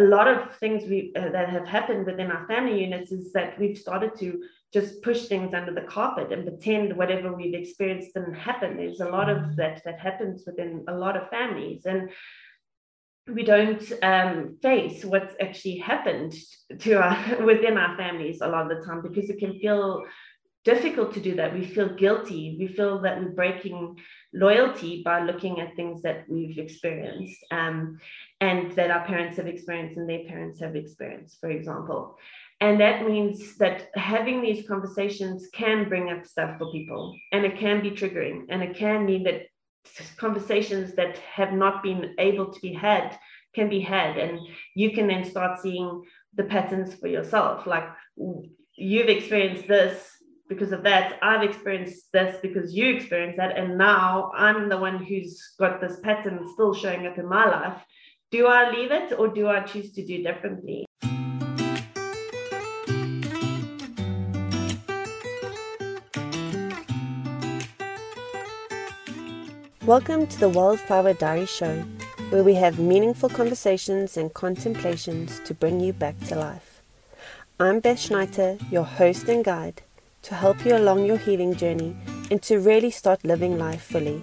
a lot of things we uh, that have happened within our family units is that we've started to just push things under the carpet and pretend whatever we've experienced didn't happen. There's a lot of mm. that that happens within a lot of families, and we don't um, face what's actually happened to our within our families a lot of the time because it can feel difficult to do that. We feel guilty. We feel that we're breaking loyalty by looking at things that we've experienced um, and that our parents have experienced and their parents have experienced, for example. And that means that having these conversations can bring up stuff for people and it can be triggering and it can mean that conversations that have not been able to be had can be had and you can then start seeing the patterns for yourself like you've experienced this because of that i've experienced this because you experienced that and now i'm the one who's got this pattern still showing up in my life do i leave it or do i choose to do differently Welcome to the Wildflower Diary Show, where we have meaningful conversations and contemplations to bring you back to life. I'm Beth Schneider, your host and guide, to help you along your healing journey and to really start living life fully.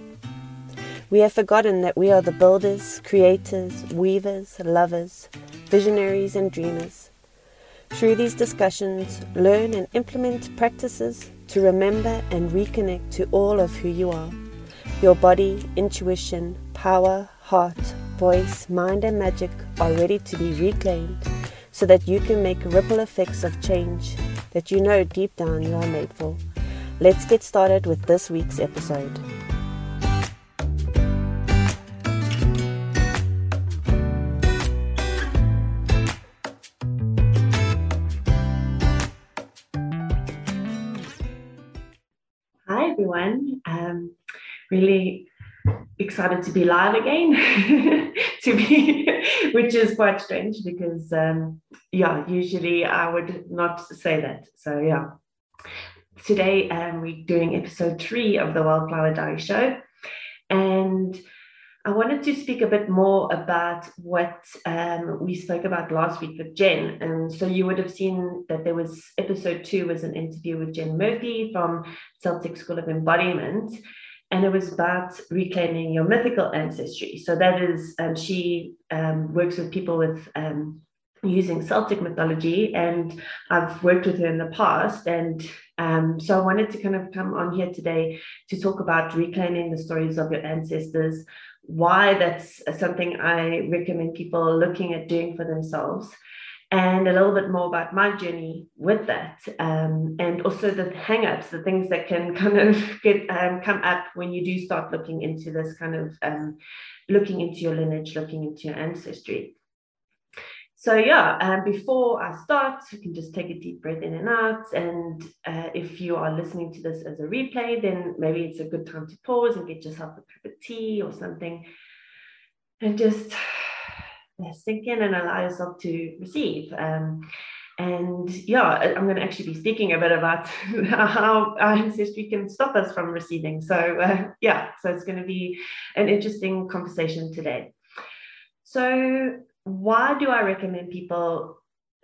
We have forgotten that we are the builders, creators, weavers, lovers, visionaries, and dreamers. Through these discussions, learn and implement practices to remember and reconnect to all of who you are. Your body, intuition, power, heart, voice, mind, and magic are ready to be reclaimed so that you can make ripple effects of change that you know deep down you are made for. Let's get started with this week's episode. Hi, everyone. Um, really excited to be live again to be which is quite strange because um, yeah usually i would not say that. So yeah. Today um, we're doing episode three of the wildflower diary show. And i wanted to speak a bit more about what um, we spoke about last week with jen. And so you would have seen that there was episode two was an interview with jen murphy from celtic school of embodiment and it was about reclaiming your mythical ancestry. So that is, um, she um, works with people with um, using Celtic mythology, and I've worked with her in the past. And um, so I wanted to kind of come on here today to talk about reclaiming the stories of your ancestors, why that's something I recommend people looking at doing for themselves and a little bit more about my journey with that um, and also the hang-ups the things that can kind of get um, come up when you do start looking into this kind of um, looking into your lineage looking into your ancestry. So yeah um, before i start you can just take a deep breath in and out and uh, if you are listening to this as a replay then maybe it's a good time to pause and get yourself a cup of tea or something and just sink in and allow yourself to receive. Um, and yeah, I'm going to actually be speaking a bit about how our ancestry can stop us from receiving. So, uh, yeah, so it's going to be an interesting conversation today. So, why do I recommend people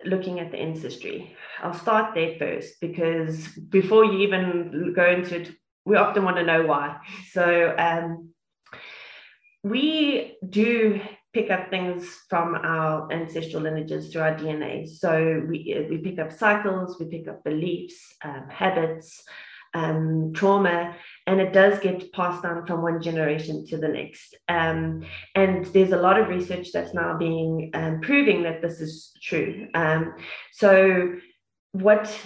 looking at the ancestry? I'll start there first because before you even go into it, we often want to know why. So, um, we do pick up things from our ancestral lineages through our DNA. So we, we pick up cycles, we pick up beliefs, um, habits, um, trauma, and it does get passed down from one generation to the next. Um, and there's a lot of research that's now being um, proving that this is true. Um, so what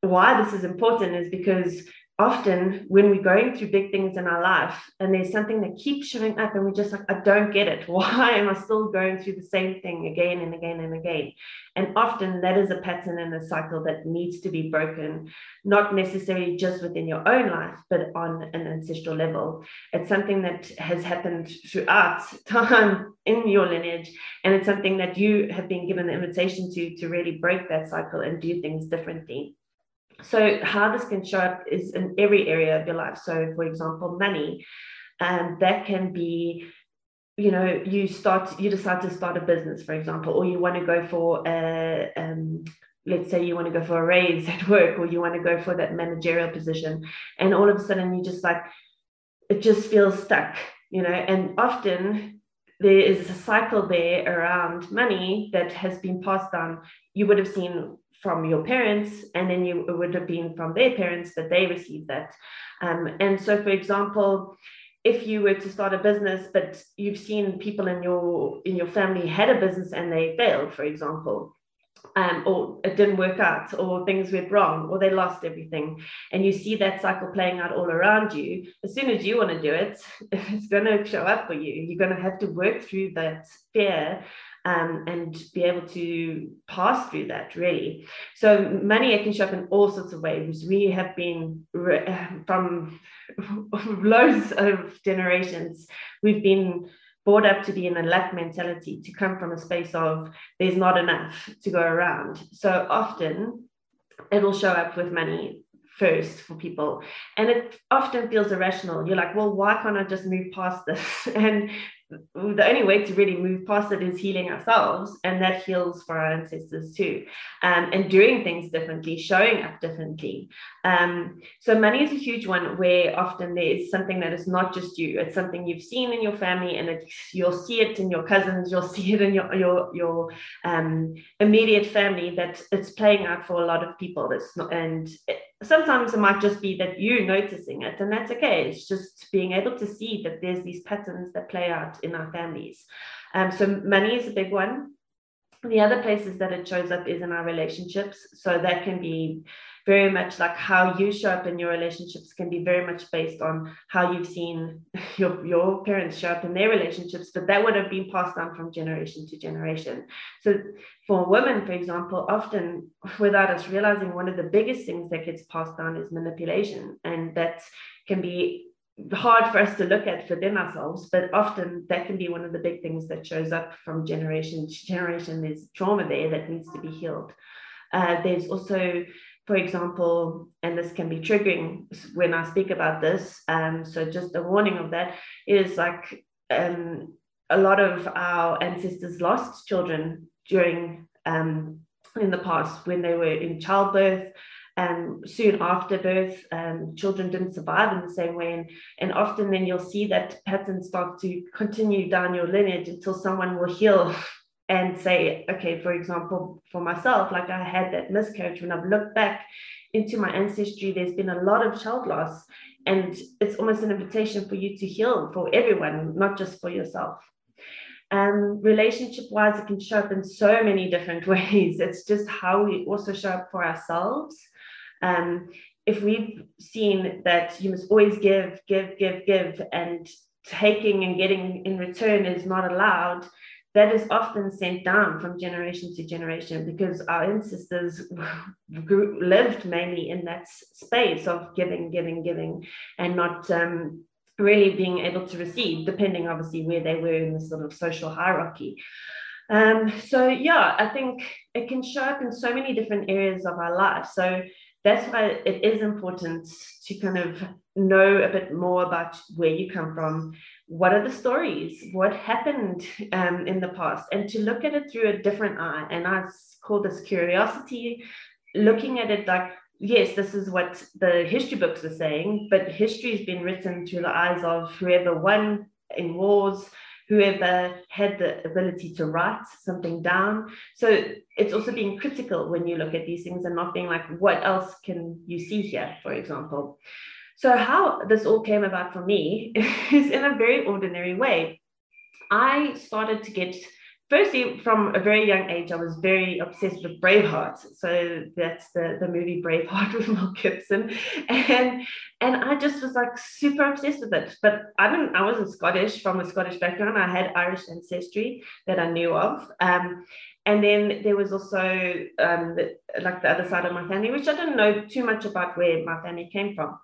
why this is important is because often when we're going through big things in our life and there's something that keeps showing up and we're just like i don't get it. Why am i still going through the same thing again and again and again? And often that is a pattern and a cycle that needs to be broken not necessarily just within your own life but on an ancestral level. It's something that has happened throughout time in your lineage and it's something that you have been given the invitation to to really break that cycle and do things differently so how this can show up is in every area of your life. So, for example, money, and um, that can be you know you start you decide to start a business for example or you want to go for a um, let's say you want to go for a raise at work or you want to go for that managerial position and all of a sudden you just like it just feels stuck you know and often there is a cycle there around money that has been passed down you would have seen from your parents and then you would have been from their parents that they received that um, and so for example if you were to start a business but you've seen people in your in your family had a business and they failed for example um, or it didn't work out, or things went wrong, or they lost everything. And you see that cycle playing out all around you. As soon as you want to do it, it's going to show up for you. You're going to have to work through that fear um, and be able to pass through that really. So money it can show up in all sorts of ways. We have been from loads of generations. We've been brought up to be in a lack mentality, to come from a space of there's not enough to go around. So often it'll show up with money first for people. And it often feels irrational. You're like, well, why can't I just move past this? And the only way to really move past it is healing ourselves and that heals for our ancestors too um, and doing things differently showing up differently. Um, so money is a huge one where often there is something that is not just you. It's something you've seen in your family and you'll see it in your cousins you'll see it in your your, your um, immediate family that it's playing out for a lot of people. It's not and sometimes it might just be that you noticing it and that's okay. It's just being able to see that there's these patterns that play out in our families. Um, so money is a big one. The other places that it shows up is in our relationships. So that can be very much like how you show up in your relationships can be very much based on how you've seen your, your parents show up in their relationships, but that would have been passed down from generation to generation. So for women, for example, often without us realizing one of the biggest things that gets passed down is manipulation. And that can be hard for us to look at within ourselves, but often that can be one of the big things that shows up from generation to generation. There's trauma there that needs to be healed. Uh, there's also for example, and this can be triggering when I speak about this. Um, so just a warning of that is like um, a lot of our ancestors lost children during um, in the past when they were in childbirth and soon after birth, um, children didn't survive in the same way. And, and often then you'll see that pattern start to continue down your lineage until someone will heal and say, okay, for example, for myself, like I had that miscarriage, when I've looked back into my ancestry, there's been a lot of child loss. And it's almost an invitation for you to heal for everyone, not just for yourself. Um, relationship wise, it can show up in so many different ways. It's just how we also show up for ourselves. Um, if we've seen that you must always give, give, give, give, and taking and getting in return is not allowed, that is often sent down from generation to generation because our ancestors grew, lived mainly in that space of giving, giving, giving, and not um, really being able to receive, depending obviously where they were in the sort of social hierarchy. Um, so yeah, I think it can show up in so many different areas of our life. So that's why it is important to kind of know a bit more about where you come from. What are the stories? What happened um, in the past? And to look at it through a different eye. And i call this curiosity. Looking at it like yes this is what the history books are saying but history has been written through the eyes of whoever won in wars whoever had the ability to write something down so it's also being critical when you look at these things and not being like what else can you see here for example so, how this all came about for me is in a very ordinary way. I started to get, firstly, from a very young age, I was very obsessed with Braveheart. So, that's the, the movie Braveheart with Mel Gibson. And, and I just was like super obsessed with it. But I didn't, I wasn't Scottish from a Scottish background. I had Irish ancestry that I knew of. Um, and then there was also um, the, like the other side of my family, which I didn't know too much about where my family came from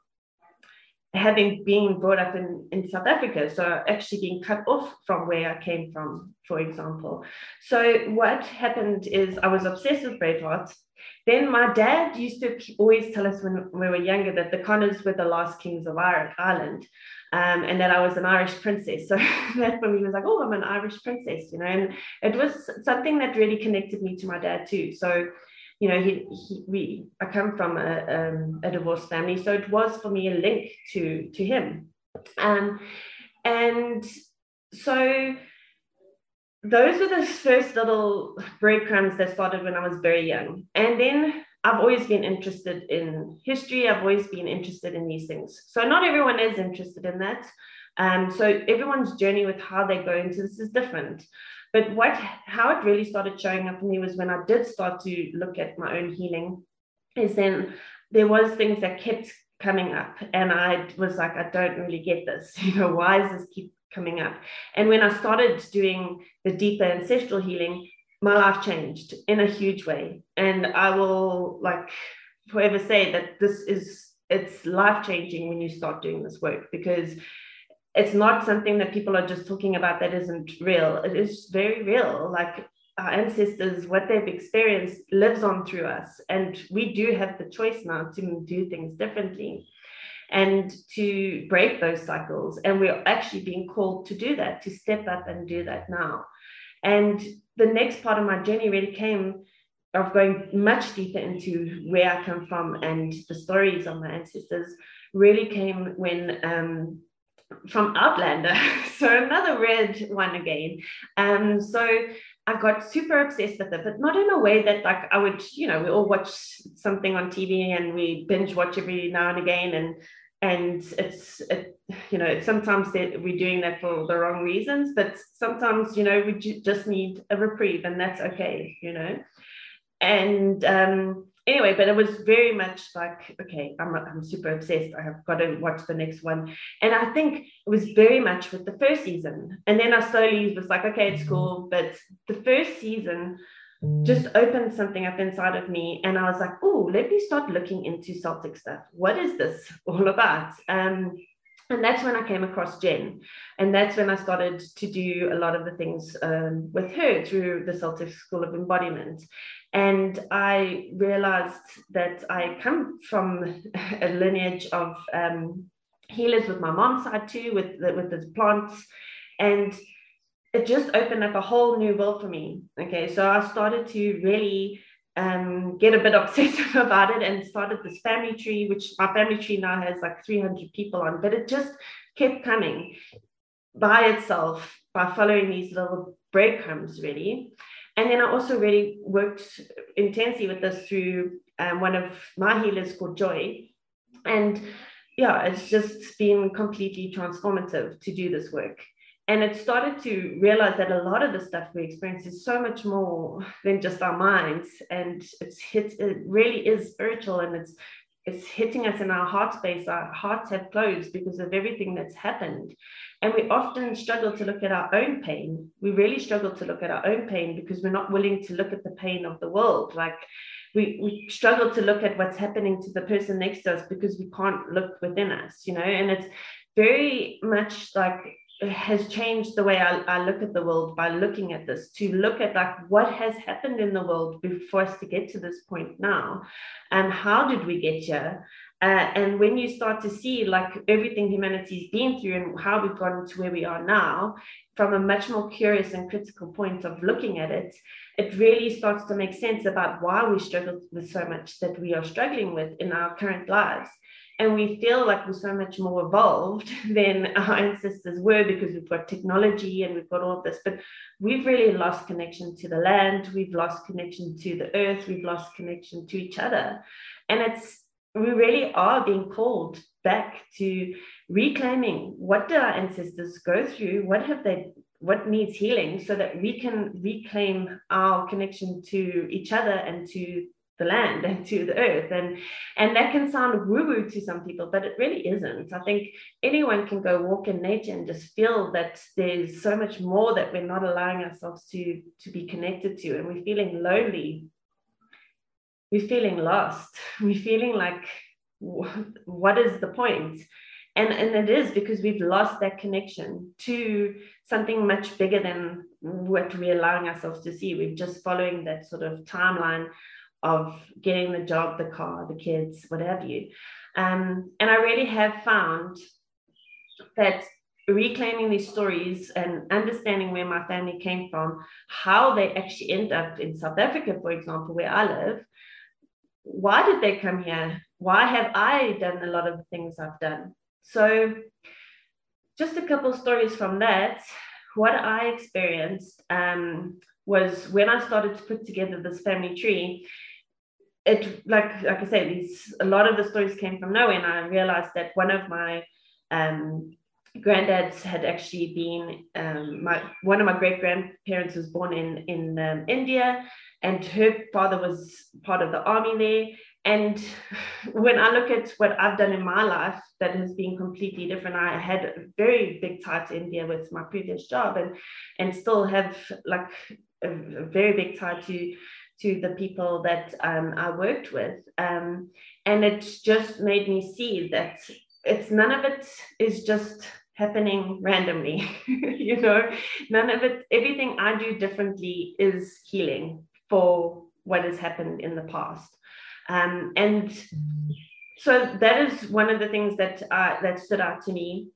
having been brought up in, in South Africa, so actually being cut off from where I came from, for example. So what happened is I was obsessed with Braveheart. Then my dad used to always tell us when we were younger that the Connors were the last kings of Ireland. Um, and that I was an Irish princess. So that when he was like, "Oh, I'm an Irish princess," you know. And it was something that really connected me to my dad too. So you know, he, he we I come from a, um, a divorced family, so it was for me a link to to him, um, and so those were the first little breadcrumbs that started when I was very young, and then I've always been interested in history. I've always been interested in these things. So not everyone is interested in that. Um, so everyone's journey with how they go into this is different. But what how it really started showing up for me was when I did start to look at my own healing, is then there was things that kept coming up. And I was like, I don't really get this. You know, why does this keep coming up? And when I started doing the deeper ancestral healing, my life changed in a huge way. And I will like forever say that this is it's life changing when you start doing this work because it's not something that people are just talking about that isn't real. It is very real. Like our ancestors, what they've experienced lives on through us. And we do have the choice now to do things differently and to break those cycles. And we're actually being called to do that, to step up and do that now. And the next part of my journey really came of going much deeper into where I come from and the stories of my ancestors really came when um, from Outlander. so another red one again. Um, so I got super obsessed with it, but not in a way that like I would, you know, we all watch something on TV and we binge watch every now and again, and and it's it, you know sometimes we're doing that for the wrong reasons, but sometimes you know we just need a reprieve, and that's okay, you know, and um, anyway, but it was very much like, okay, I'm, I'm super obsessed. I have got to watch the next one. And I think it was very much with the first season. And then I slowly was like, okay, it's cool. But the first season just opened something up inside of me. And I was like, oh, let me start looking into Celtic stuff. What is this all about? Um, and that's when I came across Jen. And that's when I started to do a lot of the things um, with her through the Celtic School of Embodiment. And I realized that I come from a lineage of um, healers with my mom's side too, with the, with the plants. And it just opened up a whole new world for me. Okay, so I started to really um, get a bit obsessive about it and started this family tree, which my family tree now has like 300 people on, but it just kept coming by itself by following these little breadcrumbs, really. And then I also really worked intensely with this through um, one of my healers called Joy. And yeah, it's just been completely transformative to do this work and it started to realize that a lot of the stuff we experience is so much more than just our minds. And it's hit it really is spiritual and it's it's hitting us in our heart space. Our hearts have closed because of everything that's happened. And we often struggle to look at our own pain. We really struggle to look at our own pain because we're not willing to look at the pain of the world. Like we, we struggle to look at what's happening to the person next to us because we can't look within us you know? And it's very much like has changed the way I, I, look at the world by looking at this to look at like what has happened in the world before us to get to this point now and how did we get here? Uh, and when you start to see like everything humanity's been through and how we've gotten to where we are now from a much more curious and critical point of looking at it it really starts to make sense about why we struggle with so much that we are struggling with in our current lives and we feel like we're so much more evolved than our ancestors were because we've got technology and we've got all this. But we've really lost connection to the land. We've lost connection to the earth. We've lost connection to each other. And it's we really are being called back to reclaiming what did our ancestors go through? What have they what needs healing so that we can reclaim our connection to each other and to the land and to the earth. And and that can sound woo woo to some people but it really isn't. I think anyone can go walk in nature and just feel that there's so much more that we're not allowing ourselves to to be connected to. And we're feeling lonely. We're feeling lost. We're feeling like what is the point? And and it is because we've lost that connection to something much bigger than what we're allowing ourselves to see. We're just following that sort of timeline of getting the job the car the kids whatever you um, and i really have found that reclaiming these stories and understanding where my family came from how they actually end up in south africa for example where i live why did they come here why have i done a lot of the things i've done so, just a couple stories from that. What I experienced um, was when I started to put together this family tree. It like like I said, these a lot of the stories came from nowhere, and I realized that one of my um, granddads had actually been um, my one of my great grandparents was born in in um, India, and her father was part of the army there, and when I look at what I've done in my life, that has been completely different. I had a very big tie to India with my previous job, and and still have like a, a very big tie to to the people that um, I worked with, um, and it just made me see that it's none of it is just happening randomly. you know, none of it. Everything I do differently is healing for what has happened in the past. Um, and so that is one of the things that uh, that stood out to me.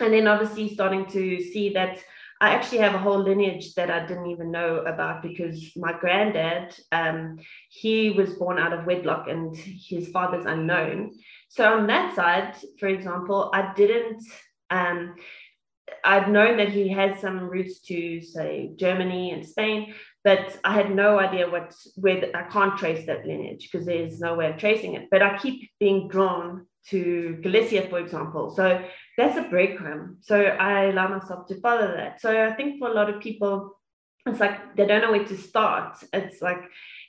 And then obviously starting to see that I actually have a whole lineage that I didn't even know about because my granddad, um, he was born out of wedlock and his father's unknown. So on that side, for example, I didn't. Um, I've known that he had some roots to say Germany and Spain, but I had no idea what where I can't trace that lineage because there's no way of tracing it. But I keep being drawn to Galicia, for example. So that's a breadcrumb. So I allow myself to follow that. So I think for a lot of people, it's like they don't know where to start. It's like,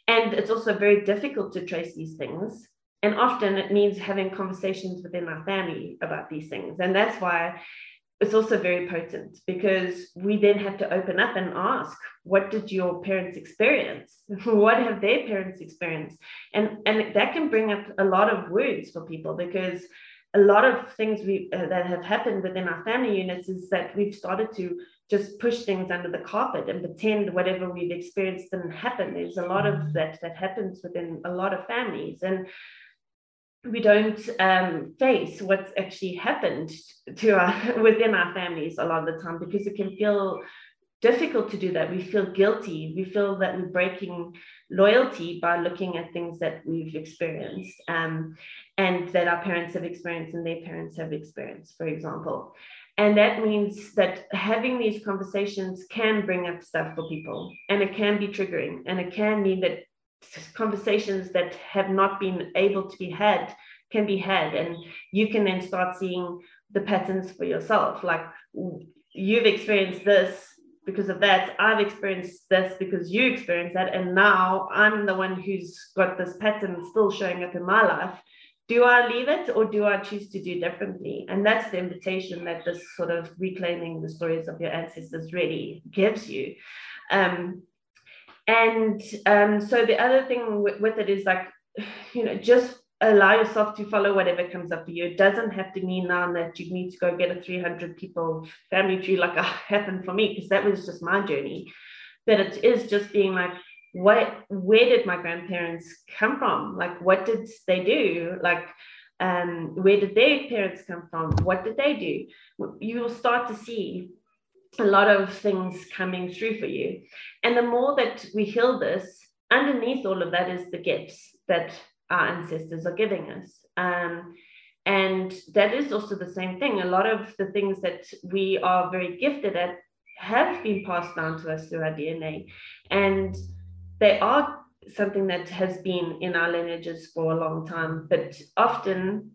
and it's also very difficult to trace these things. And often it means having conversations within our family about these things. And that's why it's also very potent because we then have to open up and ask what did your parents experience? What have their parents experienced? And and that can bring up a lot of words for people because a lot of things we uh, that have happened within our family units is that we've started to just push things under the carpet and pretend whatever we've experienced didn't happen. There's a lot of that that happens within a lot of families. And we don't um, face what's actually happened to our within our families a lot of the time because it can feel difficult to do that. We feel guilty. We feel that we're breaking loyalty by looking at things that we've experienced um, and that our parents have experienced and their parents have experienced, for example. And that means that having these conversations can bring up stuff for people and it can be triggering and it can mean that conversations that have not been able to be had can be had. And you can then start seeing the patterns for yourself. Like you've experienced this because of that. I've experienced this because you experienced that. And now i'm the one who's got this pattern still showing up in my life. Do i leave it or do i choose to do differently? And that's the invitation that this sort of reclaiming the stories of your ancestors really gives you. Um, and um, so the other thing with, with, it is like you know just allow yourself to follow whatever comes up for you. It doesn't have to mean now that you need to go get a 300 people family tree like happened for me because that was just my journey. But it is just being like what where did my grandparents come from? Like what did they do? Like um, where did their parents come from? What did they do? You will start to see a lot of things coming through for you. And the more that we heal this, underneath all of that is the gifts that our ancestors are giving us. Um, and that is also the same thing. A lot of the things that we are very gifted at have been passed down to us through our DNA. And they are something that has been in our lineages for a long time, but often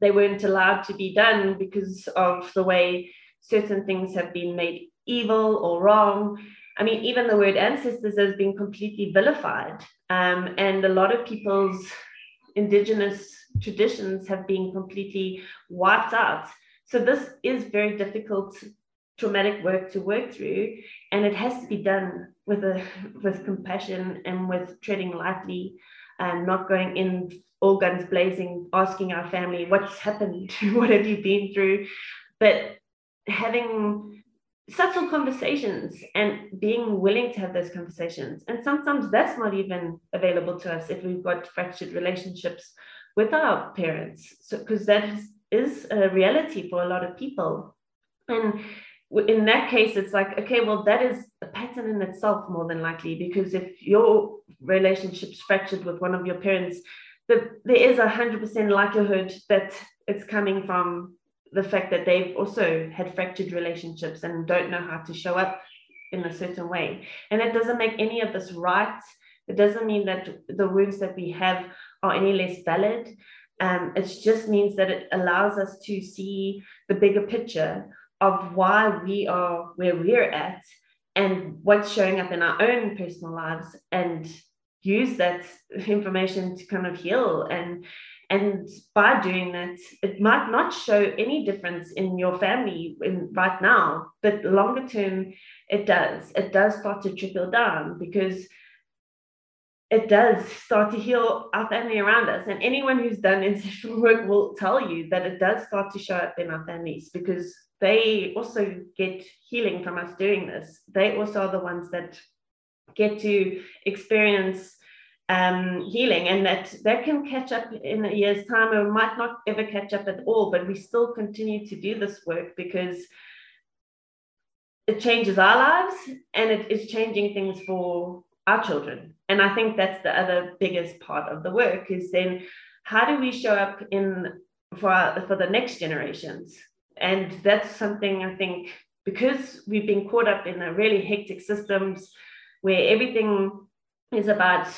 they weren't allowed to be done because of the way certain things have been made evil or wrong. I mean, even the word ancestors has been completely vilified. Um, and a lot of people's indigenous traditions have been completely wiped out. So this is very difficult traumatic work to work through and it has to be done with a with compassion and with treading lightly and not going in all guns blazing, asking our family, what's happened? what have you been through? But having subtle conversations and being willing to have those conversations. And sometimes that's not even available to us if we've got fractured relationships with our parents. So, because that is a reality for a lot of people. And in that case, it's like, okay, well, that is a pattern in itself, more than likely, because if your relationship's fractured with one of your parents, the, there is a hundred percent likelihood that it's coming from the fact that they've also had fractured relationships and don't know how to show up in a certain way. And it doesn't make any of this right. It doesn't mean that the wounds that we have are any less valid. Um, it just means that it allows us to see the bigger picture of why we are where we're at and what's showing up in our own personal lives and use that information to kind of heal and and by doing that it might not show any difference in your family in right now but longer term it does. It does start to trickle down because it does start to heal our family around us. And anyone who's done ancestral work will tell you that it does start to show up in our families because they also get healing from us doing this. They also are the ones that get to experience um, healing and that that can catch up in a year's time or might not ever catch up at all but we still continue to do this work because it changes our lives and it is changing things for our children. And i think that's the other biggest part of the work is then how do we show up in for our, for the next generations? And that's something i think because we've been caught up in a really hectic systems where everything is about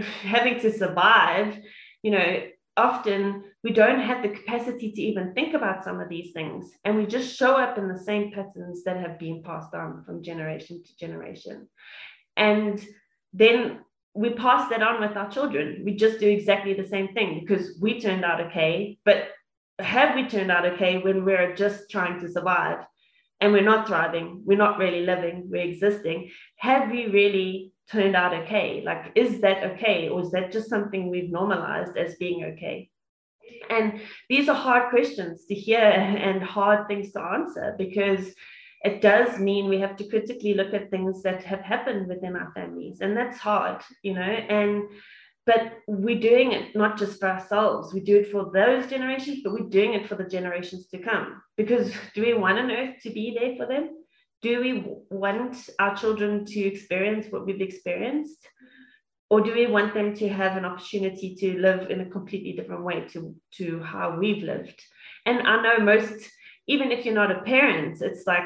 having to survive, you know, often we don't have the capacity to even think about some of these things. And we just show up in the same patterns that have been passed on from generation to generation. And then we pass that on with our children. We just do exactly the same thing because we turned out okay. But have we turned out okay when we're just trying to survive and we're not thriving? We're not really living, we're existing. Have we really turned out okay? Like, is that okay? Or is that just something we've normalized as being okay? And these are hard questions to hear and hard things to answer because it does mean we have to critically look at things that have happened within our families. And that's hard, you know, and but we're doing it not just for ourselves we do it for those generations but we're doing it for the generations to come because do we want an earth to be there for them do we want our children to experience what we've experienced? Or do we want them to have an opportunity to live in a completely different way to, to how we've lived? And i know most even if you're not a parent it's like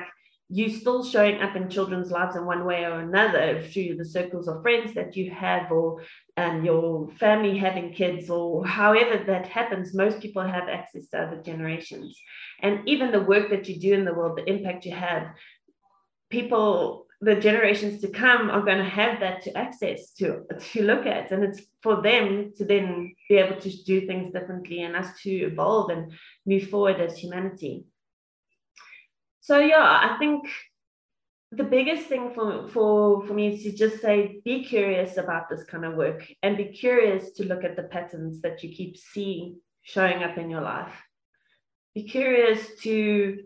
you're still showing up in children's lives in one way or another through the circles of friends that you have or um, your family having kids or however that happens most people have access to other generations. And even the work that you do in the world the impact you have people the generations to come are going to have that to access to to look at. And it's for them to then be able to do things differently and us to evolve and move forward as humanity. So yeah i think the biggest thing for, for, for me is to just say be curious about this kind of work and be curious to look at the patterns that you keep seeing showing up in your life. Be curious to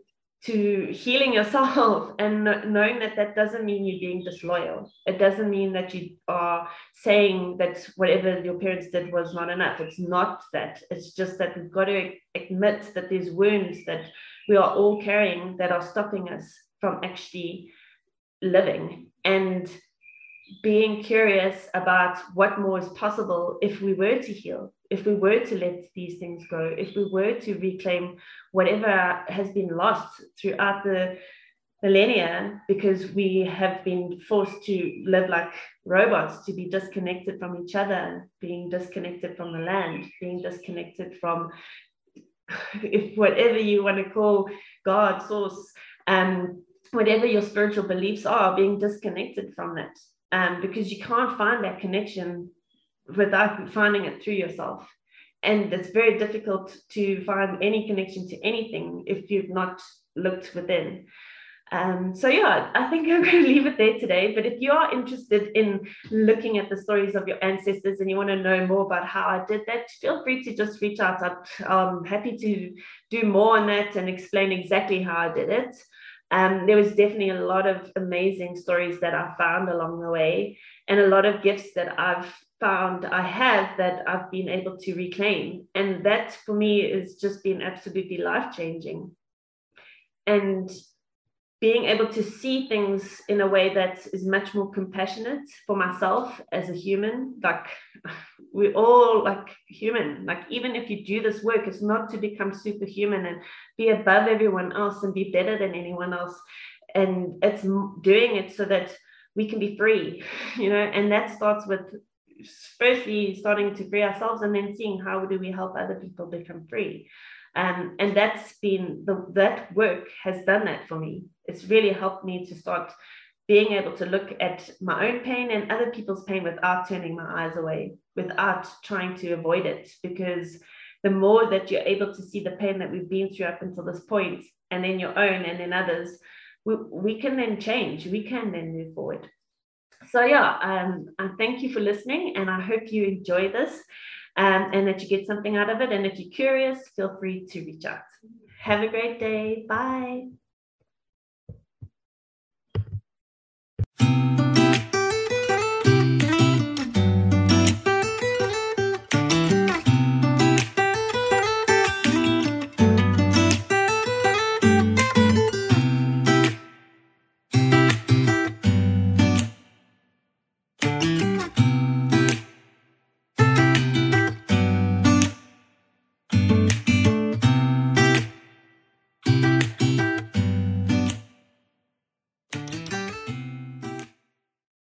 to healing yourself and knowing that that doesn't mean you're being disloyal. It doesn't mean that you are saying that whatever your parents did was not enough. It's not that. It's just that we've got to admit that there's wounds that we are all carrying that are stopping us from actually living and being curious about what more is possible if we were to heal if we were to let these things go, if we were to reclaim whatever has been lost throughout the millennia, because we have been forced to live like robots, to be disconnected from each other, being disconnected from the land, being disconnected from if whatever you want to call God, source, um, whatever your spiritual beliefs are, being disconnected from that. Um, because you can't find that connection without finding it through yourself. And it's very difficult to find any connection to anything if you've not looked within. Um, so yeah, I think I'm going to leave it there today. But if you are interested in looking at the stories of your ancestors and you want to know more about how I did that, feel free to just reach out. I'm happy to do more on that and explain exactly how I did it. Um, there was definitely a lot of amazing stories that I found along the way, and a lot of gifts that I've found I have that I've been able to reclaim. And that for me has just been absolutely life changing. And being able to see things in a way that is much more compassionate for myself as a human like we're all like human like even if you do this work it's not to become superhuman and be above everyone else and be better than anyone else and it's doing it so that we can be free you know and that starts with firstly starting to free ourselves and then seeing how do we help other people become free. Um, and that's been the that work has done that for me. It's really helped me to start being able to look at my own pain and other people's pain without turning my eyes away without trying to avoid it. Because the more that you're able to see the pain that we've been through up until this point and then your own and then others we, we can then change. We can then move forward so yeah um, I thank you for listening and i hope you enjoy this um, and that you get something out of it. And if you're curious, feel free to reach out. Have a great day. Bye.